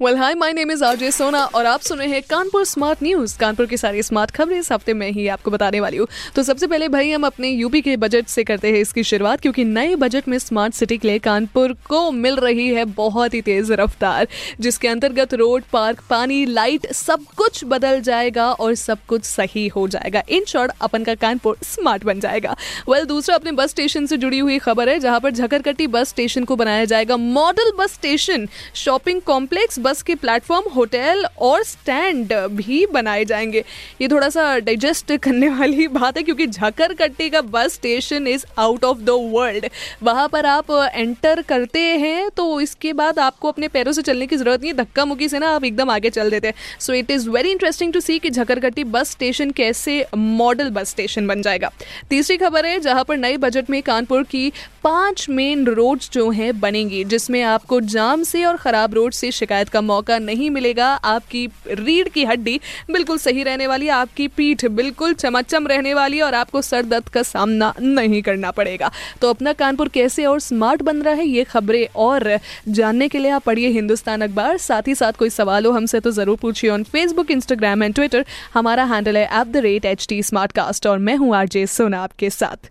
well hi my name is RJ Sona और आप सुन रहे हैं कानपुर स्मार्ट न्यूज़ कानपुर की सारी स्मार्ट खबरें इस हफ़्ते में ही आपको बताने वाली हूँ। तो सबसे पहले भाई हम अपने यूपी के बजट से करते हैं इसकी शुरुआत क्योंकि नए बजट में स्मार्ट सिटी के लिए कानपुर को मिल रही है बहुत ही तेज रफ्तार जिसके अंतर्गत रोड पार्क पानी लाइट सब कुछ बदल जाएगा और सब कुछ सही हो जाएगा। इन शॉर्ट अपन का कानपुर स्मार्ट बन जाएगा। वेल well, दूसरा अपने बस स्टेशन से जुड़ी हुई खबर है जहाँ पर झकरकट्टी बस स्टेशन को बनाया जाएगा। Model bus station shopping complex बस के प्लेटफॉर्म, होटल और स्टैंड भी बनाए जाएँगे। ये थोड़ा सा डाइजेस्ट करने वाली बात है क्योंकि झकरकट्टी का bus station is out of the world वहाँ पर आप एंटर करते हैं तो इसके बाद आपको अपने पैरों से चलने की ज़रूरत नहीं धक्का मुक्की से ना आप एकदम आगे चल देते हैं। So it is very interesting to see कि झकरकट्टी बस स्टेशन कैसे मॉडल बस स्टेशन बन जाएगा। तीसरी खबर है, जहाँ पर नए बजट में कानपुर की पाँच मेन रोड्स जो हैं बनेंगी, जिसमें आपको जाम से और ख़राब रोड से शिकायत का मौका नहीं मिलेगा। आपकी रीढ़ की हड्डी बिल्कुल सही रहने वाली है आपकी पीठ बिल्कुल चमचम रहने वाली है और आपको सर दर्द का सामना नहीं करना पड़ेगा। तो अपना कानपुर कैसे और स्मार्ट बन रहा है, ये खबरें और जानने के लिए आप पढ़िए हिंदुस्तान अखबार। साथ ही साथ कोई सवाल हो हमसे तो ज़रूर पूछिए on Facebook Instagram and Twitter हमारा हैंडल है at the rate H T smart cast और मैं हूँ आरजे सोना आपके साथ।